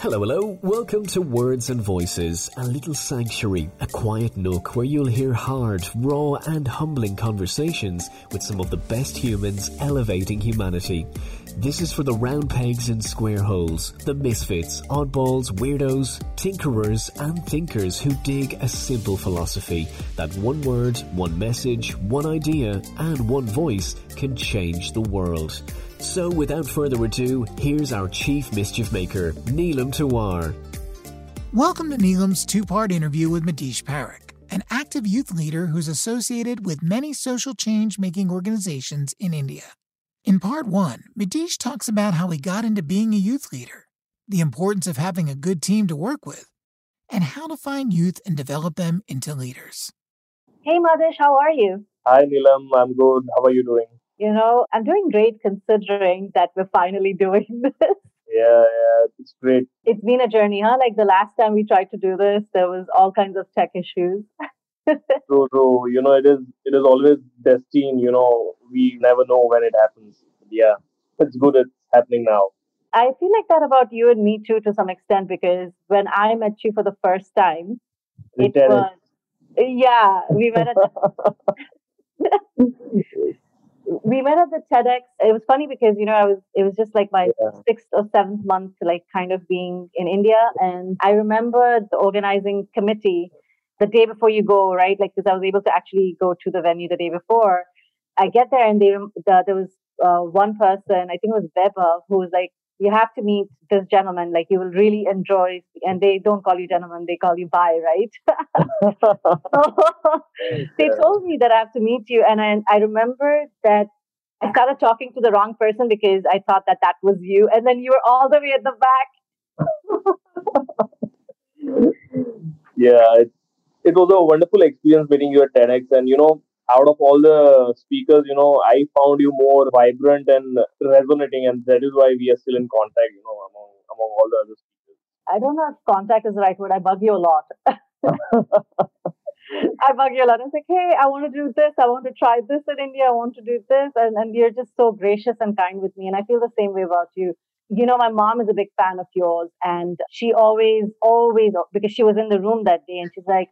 Hello, hello. Welcome to Words and Voices, a little sanctuary, a quiet nook where you'll hear hard, raw, and humbling conversations with some of the best humans elevating humanity. This is for the round pegs in square holes, the misfits, oddballs, weirdos, tinkerers, and thinkers who dig a simple philosophy that one word, one message, one idea, and one voice can change the world. So, without further ado, here's our chief mischief maker, Neelam Tewar. Welcome to Neelam's two part interview with Madish Parekh, an active youth leader who's associated with many social change making organizations in India. In part one, Madish talks about how he got into being a youth leader, the importance of having a good team to work with, and how to find youth and develop them into leaders. Hey Madish, how are you? Hi Neelam, I'm good. How are you doing? You know, I'm doing great considering that we're finally doing this. Yeah, yeah, it's great. It's been a journey, huh? Like the last time we tried to do this, there was all kinds of tech issues. true, true. You know, it is it is always destined, you know, we never know when it happens. Yeah. It's good it's happening now. I feel like that about you and me too to some extent because when I met you for the first time, it was yeah, we met at the, we met at the TEDx. It was funny because you know I was it was just like my yeah. sixth or seventh month to like kind of being in India, and I remember the organizing committee the day before you go right, like because I was able to actually go to the venue the day before. I get there and they the, there was uh, one person, I think it was Beba, who was like, you have to meet this gentleman. Like you will really enjoy. And they don't call you gentleman; they call you bhai, right? they told me that I have to meet you, and I, I remember that I started talking to the wrong person because I thought that that was you, and then you were all the way at the back. yeah, it was a wonderful experience meeting you at TEDx, and you know, out of all the speakers, you know, I found you more vibrant and resonating, and that is why we are still in contact, you know, among among all the other speakers. I don't know if contact is the right word. I bug you a lot. I bug you a lot. I was like, hey, I want to do this. I want to try this in India. I want to do this. And, and you're just so gracious and kind with me. And I feel the same way about you. You know, my mom is a big fan of yours. And she always, always, because she was in the room that day and she's like,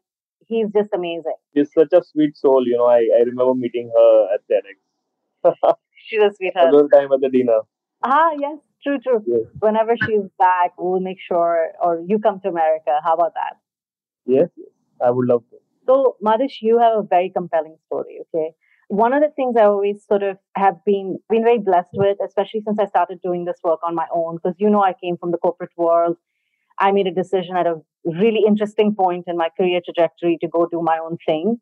he's just amazing. She's such a sweet soul. You know, I, I remember meeting her at TEDx. she's a sweetheart. Other time at the dinner. Ah, yes, true, true. Yes. Whenever she's back, we'll make sure, or you come to America. How about that? Yes, I would love to. So, Madish, you have a very compelling story, okay? One of the things I always sort of have been been very blessed with, especially since I started doing this work on my own, because you know I came from the corporate world. I made a decision at a really interesting point in my career trajectory to go do my own thing.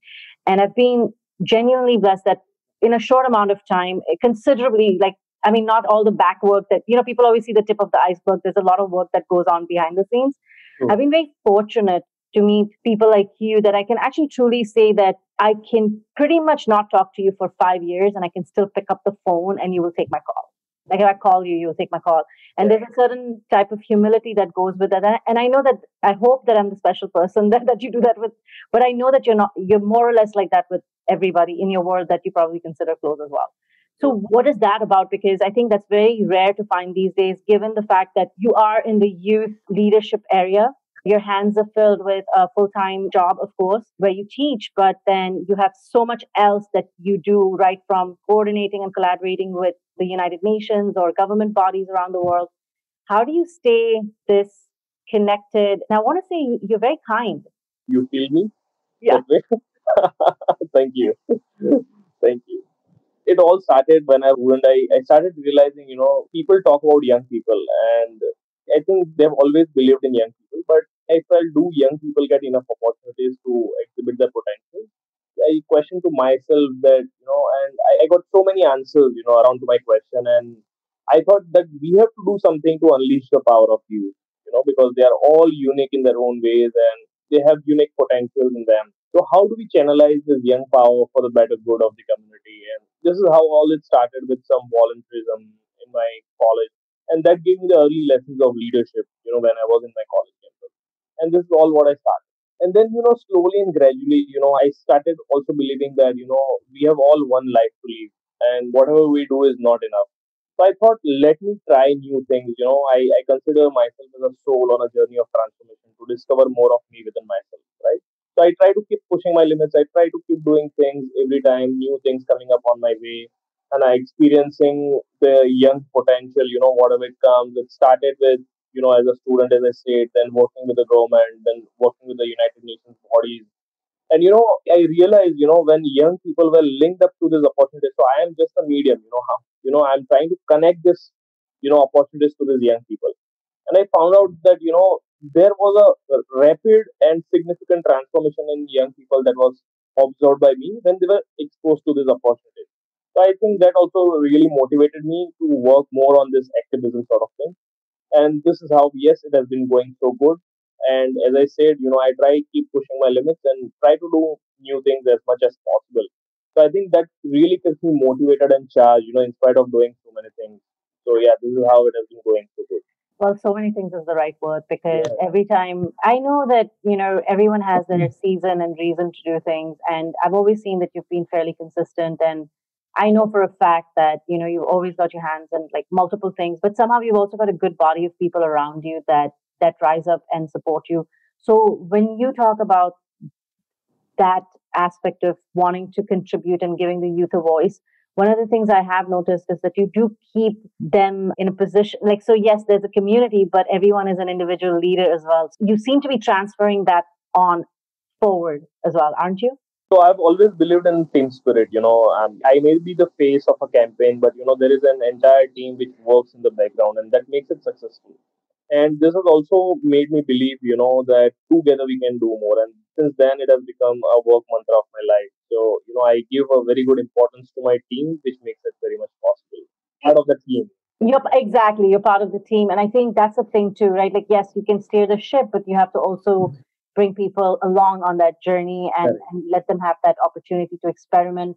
And I've been genuinely blessed that in a short amount of time, considerably, like, I mean, not all the back work that, you know, people always see the tip of the iceberg. There's a lot of work that goes on behind the scenes. Mm. I've been very fortunate to meet people like you that I can actually truly say that I can pretty much not talk to you for five years and I can still pick up the phone and you will take my call. Like if I call you, you'll take my call. And there's a certain type of humility that goes with that. And I know that I hope that I'm the special person that, that you do that with. But I know that you're not, you're more or less like that with everybody in your world that you probably consider close as well. So what is that about? Because I think that's very rare to find these days, given the fact that you are in the youth leadership area. Your hands are filled with a full time job, of course, where you teach, but then you have so much else that you do, right from coordinating and collaborating with the United Nations or government bodies around the world. How do you stay this connected? And I want to say you're very kind. You feel me? Yeah. Thank you. Thank you. It all started when I and I, I started realizing, you know, people talk about young people and I think they've always believed in young people, I felt do young people get enough opportunities to exhibit their potential? I questioned to myself that, you know, and I, I got so many answers, you know, around to my question. And I thought that we have to do something to unleash the power of youth, you know, because they are all unique in their own ways and they have unique potentials in them. So how do we channelize this young power for the better good of the community? And this is how all it started with some volunteerism in my college. And that gave me the early lessons of leadership, you know, when I was in my college and this is all what I started. And then, you know, slowly and gradually, you know, I started also believing that, you know, we have all one life to live and whatever we do is not enough. So I thought, let me try new things. You know, I, I consider myself as a soul on a journey of transformation to discover more of me within myself, right? So I try to keep pushing my limits. I try to keep doing things every time, new things coming up on my way, and I experiencing the young potential. You know, whatever it comes. It started with you know as a student, as I said, then working with the government, then working with the United Nations bodies, and you know, I realized, you know, when young people were linked up to this opportunity, so I am just a medium, you know, how, you know, I'm trying to connect this, you know, opportunities to these young people. And I found out that, you know, there was a rapid and significant transformation in young people that was observed by me when they were exposed to this opportunity. So I think that also really motivated me to work more on this activism sort of thing. And this is how, yes, it has been going so good. And as i said you know i try keep pushing my limits and try to do new things as much as possible. So i think that really keeps me motivated and charged you know in spite of doing so many things. So yeah this is how it has been going so good. Well so many things is the right word because yeah. every time i know that you know everyone has their mm-hmm. season and reason to do things. And i've always seen that you've been fairly consistent and I know for a fact that you know you've always got your hands in like multiple things, but somehow you've also got a good body of people around you that that rise up and support you. So when you talk about that aspect of wanting to contribute and giving the youth a voice, one of the things I have noticed is that you do keep them in a position like so yes there's a community but everyone is an individual leader as well. So you seem to be transferring that on forward as well, aren't you? So I've always believed in team spirit. You know, um, I may be the face of a campaign, but you know there is an entire team which works in the background, and that makes it successful and this has also made me believe you know that together we can do more and since then it has become a work mantra of my life so you know i give a very good importance to my team which makes it very much possible part of the team Yep, exactly. You're part of the team. And I think that's the thing too, right? Like, yes, you can steer the ship, but you have to also bring people along on that journey and, right. and let them have that opportunity to experiment.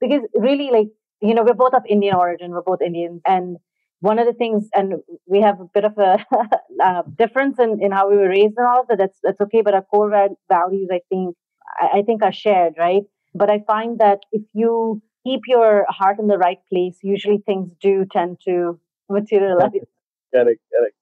Because really, like, you know, we're both of Indian origin, we're both Indians. And one of the things, and we have a bit of a, a uh, difference in, in how we were raised and all of that. That's that's okay, but our core values, I think, I, I think, are shared, right? But I find that if you keep your heart in the right place, usually things do tend to materialize. Correct, correct, correct.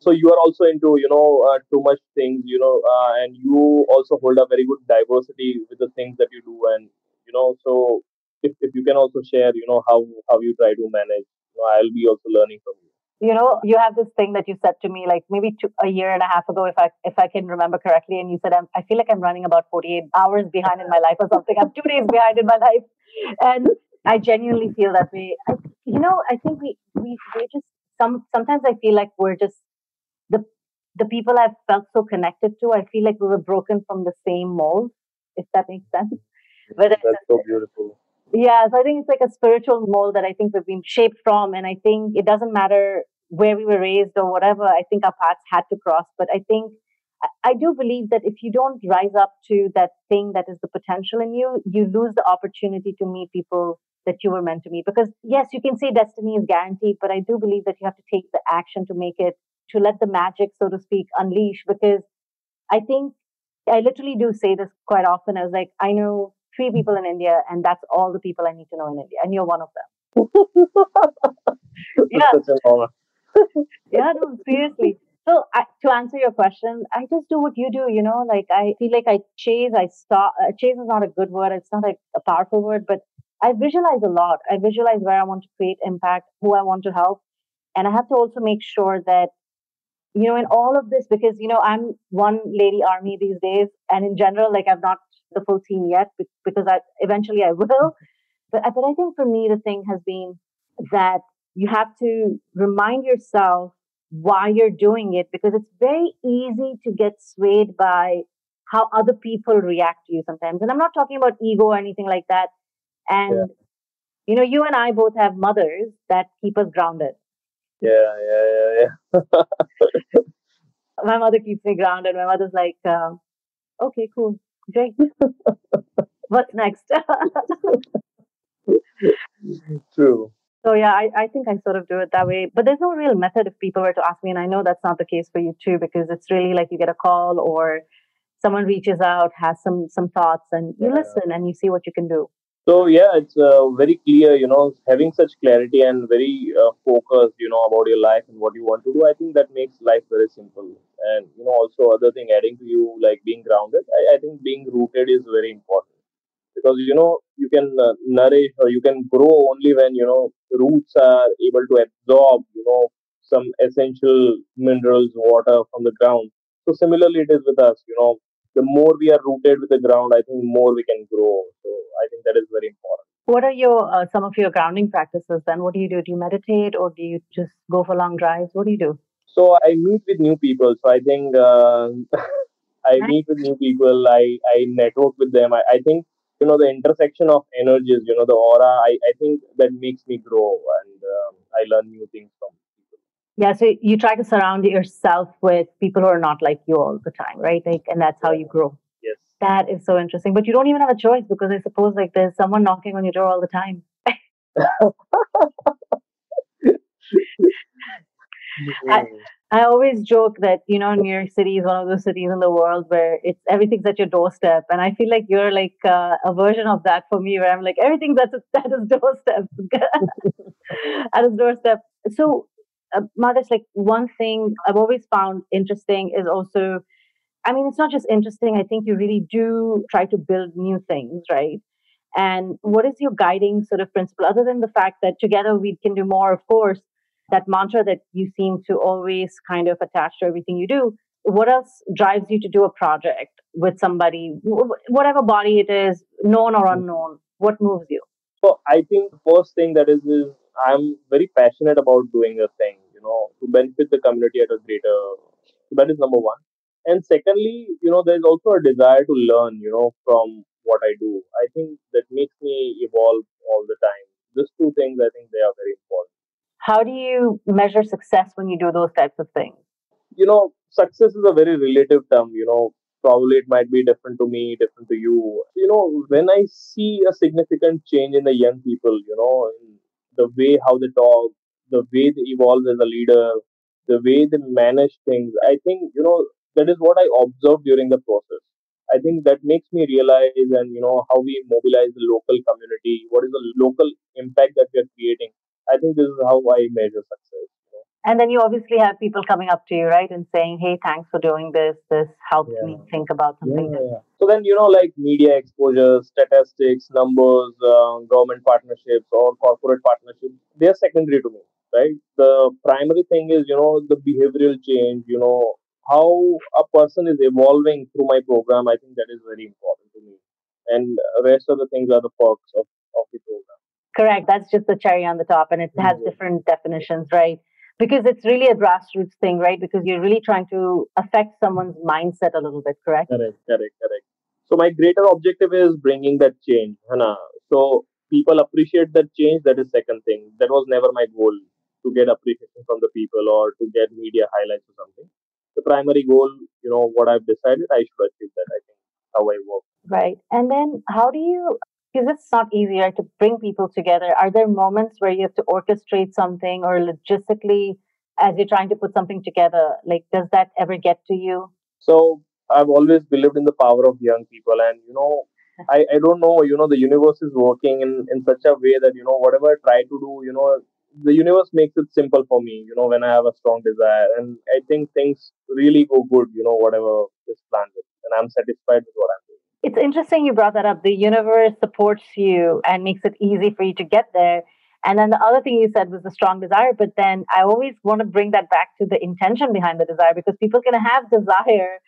So you are also into, you know, uh, too much things, you know, uh, and you also hold a very good diversity with the things that you do, and you know, so if, if you can also share, you know, how how you try to manage know, I'll be also learning from you. You know, you have this thing that you said to me like maybe two, a year and a half ago, if I if I can remember correctly, and you said I feel like I'm running about 48 hours behind in my life or something. I'm two days behind in my life, and I genuinely feel that way. I, you know, I think we we we just some sometimes I feel like we're just the the people I've felt so connected to. I feel like we were broken from the same mold, if that makes sense. Whether That's so beautiful yeah, so I think it's like a spiritual mold that I think we've been shaped from. And I think it doesn't matter where we were raised or whatever, I think our paths had to cross. But I think I do believe that if you don't rise up to that thing that is the potential in you, you lose the opportunity to meet people that you were meant to meet. Because yes, you can say destiny is guaranteed, but I do believe that you have to take the action to make it, to let the magic, so to speak, unleash. Because I think I literally do say this quite often. I was like, I know three people in India, and that's all the people I need to know in India, and you're one of them. yeah. yeah, no, seriously. So I, to answer your question, I just do what you do. You know, like I feel like I chase. I stop. Uh, chase is not a good word. It's not a, a powerful word, but I visualize a lot. I visualize where I want to create impact, who I want to help, and I have to also make sure that you know in all of this because you know I'm one lady army these days, and in general, like I've not the full team yet because I eventually I will. But but I think for me the thing has been that you have to remind yourself why you're doing it because it's very easy to get swayed by how other people react to you sometimes. And I'm not talking about ego or anything like that. And yeah. you know, you and I both have mothers that keep us grounded. Yeah, yeah, yeah, yeah. my mother keeps me grounded. My mother's like, uh, okay, cool. Great. What's next? True. So yeah, I, I think I sort of do it that way. But there's no real method if people were to ask me, and I know that's not the case for you too, because it's really like you get a call or someone reaches out, has some some thoughts, and you yeah. listen and you see what you can do. So yeah, it's uh, very clear, you know, having such clarity and very uh, focused, you know, about your life and what you want to do. I think that makes life very simple. And you know, also other thing adding to you like being grounded. I, I think being rooted is very important because you know you can uh, nourish or you can grow only when you know roots are able to absorb, you know, some essential minerals, water from the ground. So similarly, it is with us. You know, the more we are rooted with the ground, I think more we can grow. So I think that is very important. What are your uh, some of your grounding practices then? What do you do? Do you meditate or do you just go for long drives? What do you do? So I meet with new people. So I think uh, I meet with new people. I I network with them. I, I think you know the intersection of energies. You know the aura. I I think that makes me grow and um, I learn new things from. Yeah, so you try to surround yourself with people who are not like you all the time, right? Like, and that's how you grow. Yes. That is so interesting. But you don't even have a choice because I suppose like there's someone knocking on your door all the time. I, I always joke that you know New York City is one of those cities in the world where it's everything's at your doorstep, and I feel like you're like uh, a version of that for me, where I'm like everything's at at his doorstep, at his doorstep. So, uh, Madish, like one thing I've always found interesting is also, I mean, it's not just interesting. I think you really do try to build new things, right? And what is your guiding sort of principle, other than the fact that together we can do more, of course? that mantra that you seem to always kind of attach to everything you do what else drives you to do a project with somebody whatever body it is known or unknown what moves you so i think the first thing that is is i'm very passionate about doing a thing you know to benefit the community at a greater so that is number one and secondly you know there's also a desire to learn you know from what i do i think that makes me evolve all the time these two things i think they are very important how do you measure success when you do those types of things? You know, success is a very relative term. You know, probably it might be different to me, different to you. You know, when I see a significant change in the young people, you know, the way how they talk, the way they evolve as a leader, the way they manage things, I think, you know, that is what I observed during the process. I think that makes me realize and you know how we mobilize the local community, what is the local impact that we are creating. I think this is how I measure success. And then you obviously have people coming up to you, right, and saying, "Hey, thanks for doing this. This helped yeah. me think about something." Yeah, yeah, So then, you know, like media exposure, statistics, numbers, uh, government partnerships, or corporate partnerships, they are secondary to me, right? The primary thing is, you know, the behavioral change. You know, how a person is evolving through my program. I think that is very important to me, and rest of the things are the perks of of the program. Correct. That's just the cherry on the top, and it has mm-hmm. different definitions, right? Because it's really a grassroots thing, right? Because you're really trying to affect someone's mindset a little bit, correct? Correct, correct, correct. So my greater objective is bringing that change, Hana. So people appreciate that change. That is second thing. That was never my goal to get appreciation from the people or to get media highlights or something. The primary goal, you know, what I've decided, I should achieve that. I think how I work. Right. And then how do you because it's not easier to bring people together. Are there moments where you have to orchestrate something or logistically as you're trying to put something together? Like, does that ever get to you? So, I've always believed in the power of young people, and you know, I, I don't know, you know, the universe is working in, in such a way that, you know, whatever I try to do, you know, the universe makes it simple for me, you know, when I have a strong desire. And I think things really go good, you know, whatever is planned. And I'm satisfied with what I'm. It's interesting you brought that up. The universe supports you and makes it easy for you to get there. And then the other thing you said was the strong desire. But then I always want to bring that back to the intention behind the desire because people can have desire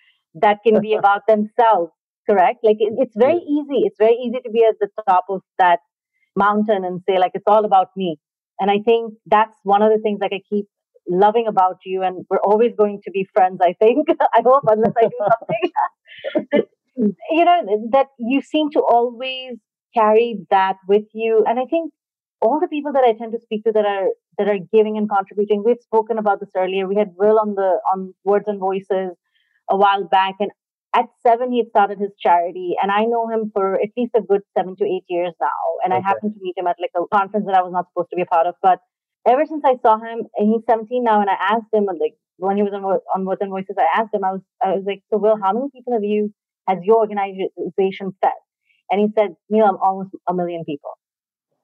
that can be about themselves, correct? Like it, it's very easy. It's very easy to be at the top of that mountain and say, like, it's all about me. And I think that's one of the things like I keep loving about you. And we're always going to be friends, I think. I hope, unless I do something. You know that you seem to always carry that with you. And i think all the people that i tend to speak to that are that are giving and contributing we've spoken about this earlier. We had will on the on words and voices a while back and at seven he had started his charity and i know him for at least a good seven to eight years now. And okay. i happened to meet him at like a conference that i was not supposed to be a part of. But ever since i saw him and he's 17 now and i asked him like when he was on, on words and voices i asked him i was i was like so will how many people have you has your organization fed? And he said, you know, I'm almost a million people.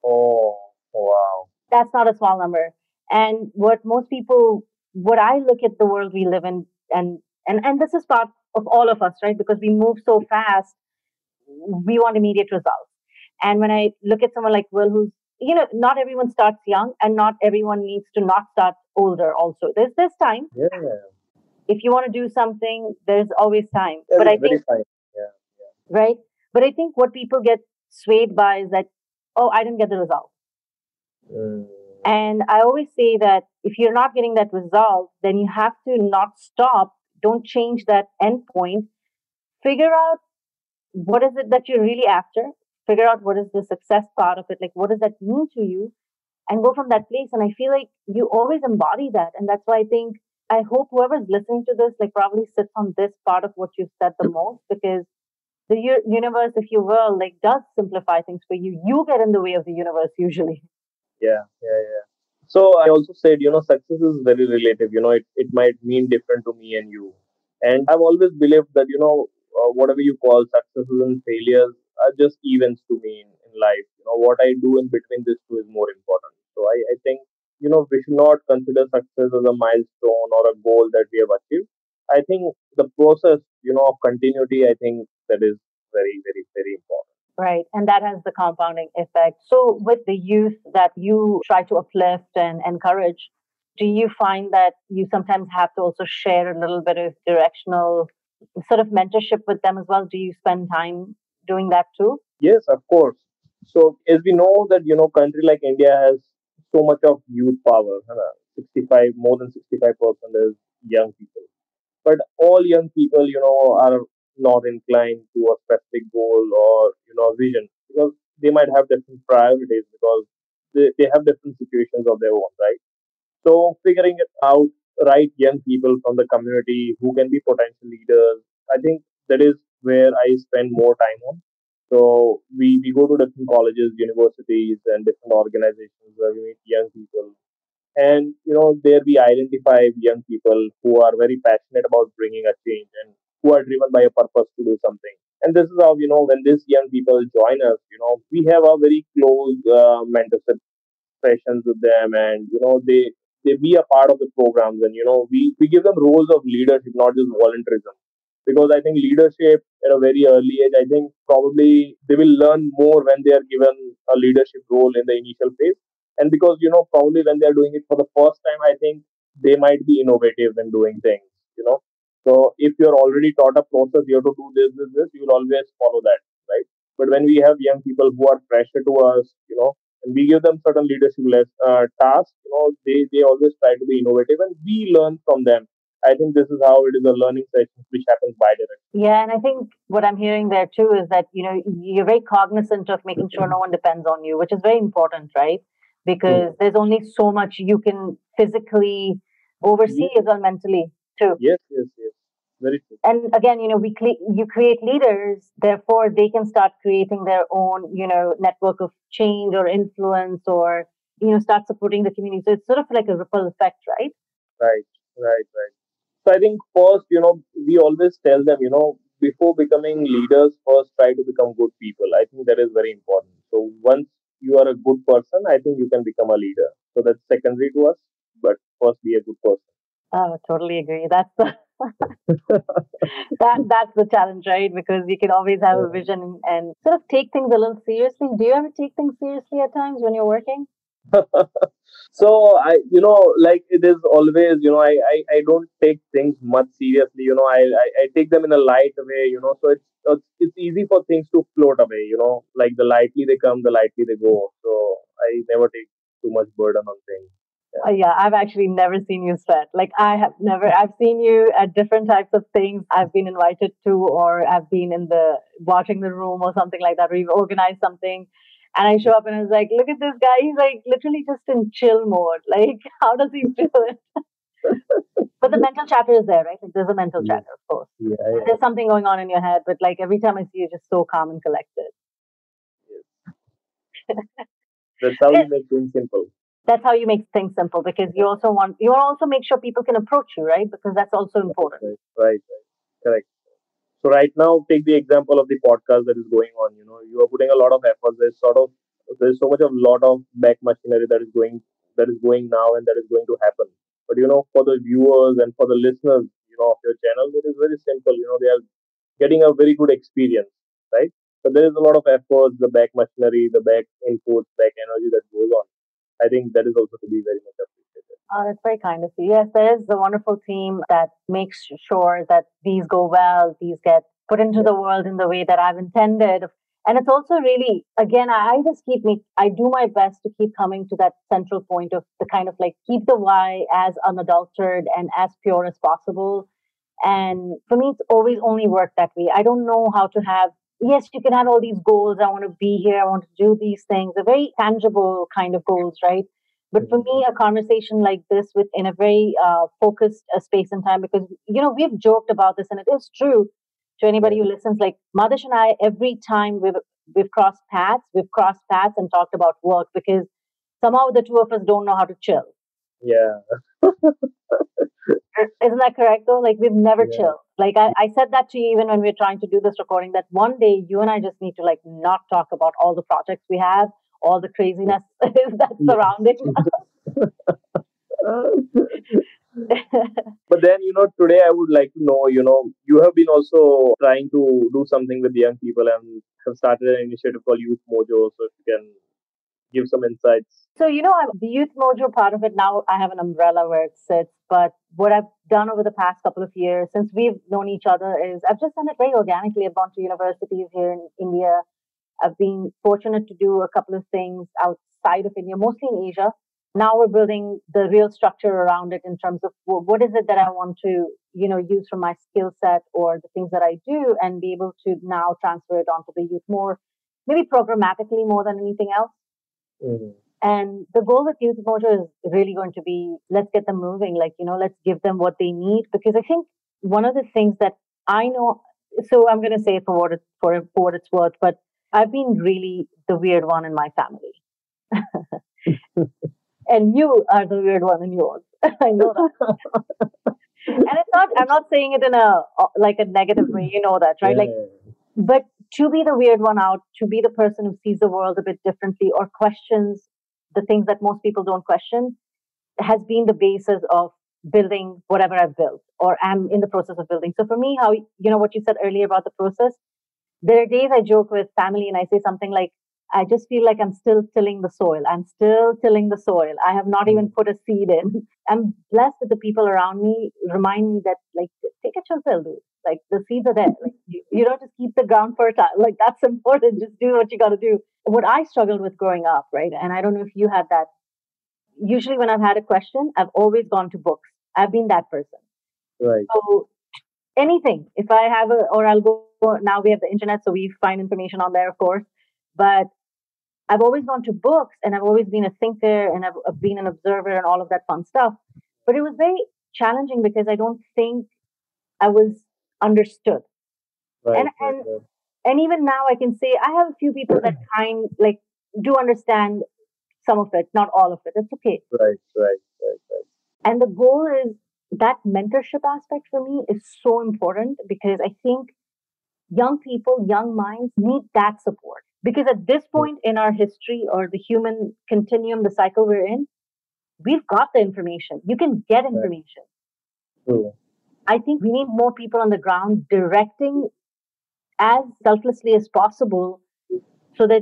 Oh, wow. That's not a small number. And what most people, what I look at the world we live in, and and and this is part of all of us, right? Because we move so fast, we want immediate results. And when I look at someone like Will, who's you know, not everyone starts young, and not everyone needs to not start older. Also, there's this time. Yeah. If you want to do something, there's always time. But I think. Right? But I think what people get swayed by is that, oh, I didn't get the result. Mm. And I always say that if you're not getting that result, then you have to not stop. Don't change that endpoint. Figure out what is it that you're really after. Figure out what is the success part of it. Like, what does that mean to you? And go from that place. And I feel like you always embody that. And that's why I think, I hope whoever's listening to this, like, probably sits on this part of what you've said the most because the u- universe, if you will, like, does simplify things for you. You get in the way of the universe usually. Yeah, yeah, yeah. So I also said, you know, success is very relative. You know, it, it might mean different to me and you. And I've always believed that, you know, uh, whatever you call successes and failures are just events to me in, in life. You know, what I do in between these two is more important. So I, I think, you know, we should not consider success as a milestone or a goal that we have achieved. I think the process, you know, of continuity, I think that is very, very, very important. Right. And that has the compounding effect. So, with the youth that you try to uplift and encourage, do you find that you sometimes have to also share a little bit of directional sort of mentorship with them as well? Do you spend time doing that too? Yes, of course. So as we know that you know, country like India has so much of youth power. है 65, more than 65 percent is young people. But all young people, you know, are not inclined to a specific goal or you know vision because they might have different priorities because they, they have different situations of their own, right? So figuring it out, right young people from the community who can be potential leaders, I think that is where I spend more time on. So we, we go to different colleges, universities, and different organizations where we meet young people. And, you know, there we identify young people who are very passionate about bringing a change and who are driven by a purpose to do something. And this is how, you know, when these young people join us, you know, we have a very close uh, mentorship sessions with them and, you know, they, they be a part of the programs and, you know, we, we give them roles of leadership, not just volunteerism because I think leadership at a very early age, I think probably they will learn more when they are given a leadership role in the initial phase. And because, you know, probably when they are doing it for the first time, I think they might be innovative in doing things, you know. So if you're already taught a process, you have to do this, this, this, you will always follow that, right? But when we have young people who are fresher to us, you know, and we give them certain leadership less, uh, tasks, you know, they, they always try to be innovative and we learn from them I think this is how it is a learning session which happens bidirectional. Yeah, and I think what I'm hearing there too is that you know you're very cognizant of making sure no one depends on you, which is very important, right? Because Mm. there's only so much you can physically oversee Yes. as well mentally too. Yes, yes, yes. Very true. And again, you know, we cle- you create leaders, therefore they can start creating their own, you know, network of change or influence, or you know, start supporting the community. So it's sort of like a ripple effect, right? Right, right, right. So I think first, you know, we always tell them, you know, before becoming leaders, first try to become good people. I think that is very important. So once you are a good person, I think you can become a leader. So that's secondary to us, but first be a good person. Oh, totally agree. That's the that that's the challenge, right? Because you can always have a vision and, and sort of take things a little seriously. Do you ever take things seriously at times when you're working? so I, you know, like it is always, you know, I, I, I don't take things much seriously. You know, I, I, I take them in a light way. You know, so it's it's easy for things to float away. You know, like the lightly they come, the lightly they go. So I never take too much burden on things. Uh, yeah, I've actually never seen you sweat. Like I have never. I've seen you at different types of things. I've been invited to, or I've been in the watching the room or something like that, you've organized something. And I show up and I was like, look at this guy. He's like literally just in chill mode. Like, how does he do it? but the mental chatter is there, right? Like, there's a mental chatter, of course. Yeah, yeah. There's something going on in your head, but like every time I see you, just so calm and collected. That's how you make things simple. That's how you make things simple because you also want you also make sure people can approach you, right? Because that's also important. Right, right, right. Correct. So right now, take the example of the podcast that is going on. You know, you are putting a lot of effort. There's sort of there's so much of lot of back machinery that is going that is going now and that is going to happen. But you know, for the viewers and for the listeners, you know, of your channel, it is very simple. You know, they are getting a very good experience, right? But there is a lot of efforts, the back machinery, the back inputs, back energy that goes on. I think that is also to be very much. Oh, that's very kind of you. Yes, there is a wonderful team that makes sure that these go well, these get put into the world in the way that I've intended. And it's also really, again, I just keep me, I do my best to keep coming to that central point of the kind of like keep the why as unadulterated and as pure as possible. And for me, it's always only worked that way. I don't know how to have yes, you can have all these goals. I want to be here. I want to do these things. They're very tangible kind of goals, right? But for me, a conversation like this within a very uh, focused uh, space and time, because, you know, we've joked about this and it is true to anybody who listens. Like Madish and I, every time we've, we've crossed paths, we've crossed paths and talked about work because somehow the two of us don't know how to chill. Yeah. Isn't that correct though? Like we've never yeah. chilled. Like I, I said that to you even when we were trying to do this recording that one day you and I just need to like not talk about all the projects we have, all the craziness that's surrounding but then you know today i would like to know you know you have been also trying to do something with young people and have started an initiative called youth mojo so if you can give some insights so you know I'm, the youth mojo part of it now i have an umbrella where it sits but what I've done over the past couple of years since we've known each other is I've just done it very organically. I've gone to universities here in India. I've been fortunate to do a couple of things outside of India, mostly in Asia. Now we're building the real structure around it in terms of what is it that I want to, you know, use from my skill set or the things that I do and be able to now transfer it onto the youth more, maybe programmatically more than anything else. Mm-hmm. And the goal with Youth Mojo is really going to be let's get them moving. Like, you know, let's give them what they need. Because I think one of the things that I know, so I'm going to say for what, it's, for, for what it's worth, but I've been really the weird one in my family. and you are the weird one in yours. I know that. and it's not, I'm not saying it in a, uh, like a negative way. You know that, right? Yeah. Like, but to be the weird one out, to be the person who sees the world a bit differently or questions the things that most people don't question has been the basis of building whatever I've built or am in the process of building. So for me, how, you know, what you said earlier about the process, there are days I joke with family and I say something like, I just feel like I'm still tilling the soil. I'm still tilling the soil. I have not hmm. even put a seed in. I'm blessed that the people around me remind me that, like, take a chill pill, dude. Like, the seeds are there. Like, you, you know, just keep the ground fertile. Like, that's important. Just do what you got to do what I struggled with growing up, right? And I don't know if you had that. Usually, when I've had a question, I've always gone to books. I've been that person. Right. So anything, if I have a, or I'll go. Now we have the internet, so we find information on there, of course. But I've always gone to books, and I've always been a thinker, and I've, I've been an observer, and all of that fun stuff. But it was very challenging because I don't think I was understood. Right, and right, and right and even now i can say i have a few people that kind like do understand some of it not all of it it's okay right right right right and the goal is that mentorship aspect for me is so important because i think young people young minds need that support. Because at this point in our history or the human continuum the cycle we're in we've got the information. You can get information. I think we need more people on the ground directing as selflessly as possible so that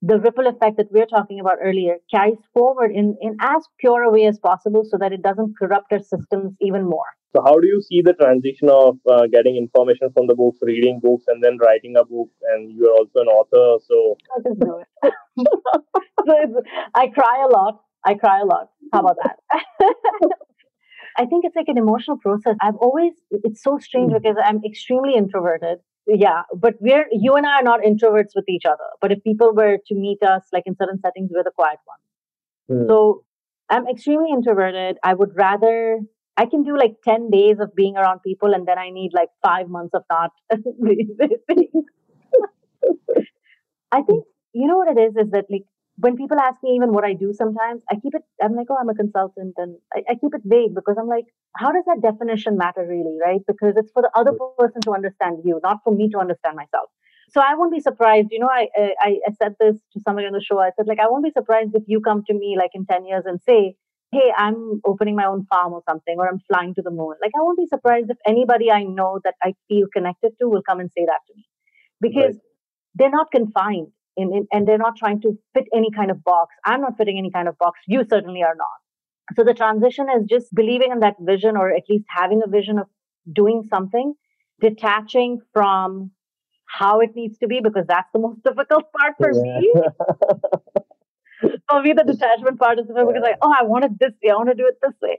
the ripple effect that we are talking about earlier carries forward in, in as pure a way as possible so that it doesn't corrupt our systems even more. So, how do you see the transition of uh, getting information from the books, reading books, and then writing a book? And you are also an author, so. I'll just do it. so I cry a lot. I cry a lot. How about that? I think it's like an emotional process. I've always, it's so strange hmm. because I'm extremely introverted yeah but we're you and i are not introverts with each other. But if people were to meet us like in certain settings we're the quiet ones. Mm. so i'm extremely introverted. I would rather i can do like 10 days of being around people and then i need like five months of not i think you know what it is is that like when people ask me even what I do sometimes, I keep it, I'm like, oh, I'm a consultant. And I, I, keep it vague because I'm like, how does that definition matter really, right? Because it's for the other person to understand you, not for me to understand myself. So I won't be surprised. You know, I, I, I said this to somebody on the show. I said, like, I won't be surprised if you come to me like in 10 years and say, hey, I'm opening my own farm or something, or I'm flying to the moon. Like, I won't be surprised if anybody I know that I feel connected to will come and say that to me because right. they're not confined in, in, and they're not trying to fit any kind of box. I'm not fitting any kind of box. You certainly are not. So the transition is just believing in that vision or at least having a vision of doing something, detaching from how it needs to be because that's the most difficult part for yeah. me. for me, the detachment part is difficult because like, oh, I want it this way, I want to do it this way.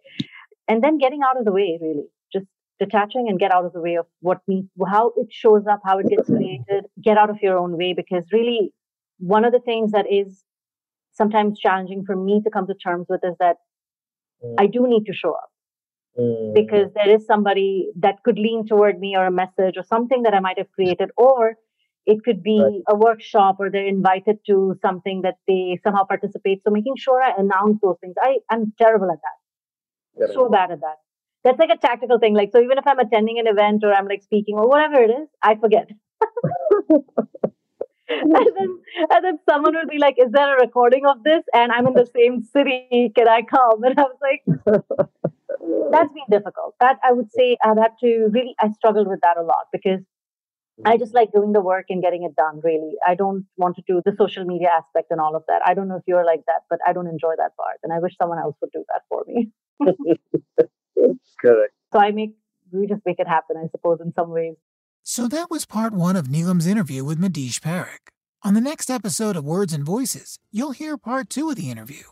And then getting out of the way, really. Just detaching and get out of the way of what needs, how it shows up, how it gets created. Get out of your own way because really one of the things that is sometimes challenging for me to come to terms with is that mm. I do need to show up mm. because there is somebody that could lean toward me or a message or something that I might have created, or it could be right. a workshop or they're invited to something that they somehow participate. So making sure I announce those things. I, I'm terrible at that. So bad at that. That's like a tactical thing. Like, so even if I'm attending an event or I'm like speaking or whatever it is, I forget. and then and then someone would be like, "Is there a recording of this?" And I'm in the same city. Can I come? And I was like, "That's been difficult." That I would say I've had to really. I struggled with that a lot because I just like doing the work and getting it done. Really, I don't want to do the social media aspect and all of that. I don't know if you're like that, but I don't enjoy that part, and I wish someone else would do that for me. Correct. So I make we just make it happen, I suppose, in some ways. So that was part one of Neelam's interview with Madish Parekh. On the next episode of Words and Voices, you'll hear part two of the interview,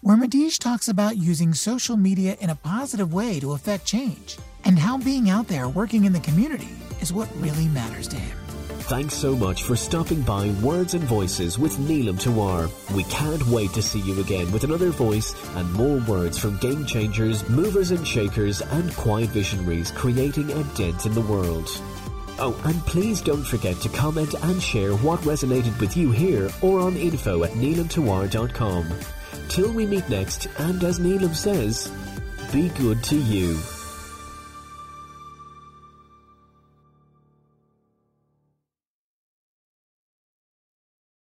where Madish talks about using social media in a positive way to affect change and how being out there working in the community is what really matters to him. Thanks so much for stopping by Words and Voices with Neelam Tewar. We can't wait to see you again with another voice and more words from game changers, movers and shakers, and quiet visionaries creating a dent in the world. Oh, and please don't forget to comment and share what resonated with you here or on info at neelamtewar.com. Till we meet next, and as Neelam says, be good to you.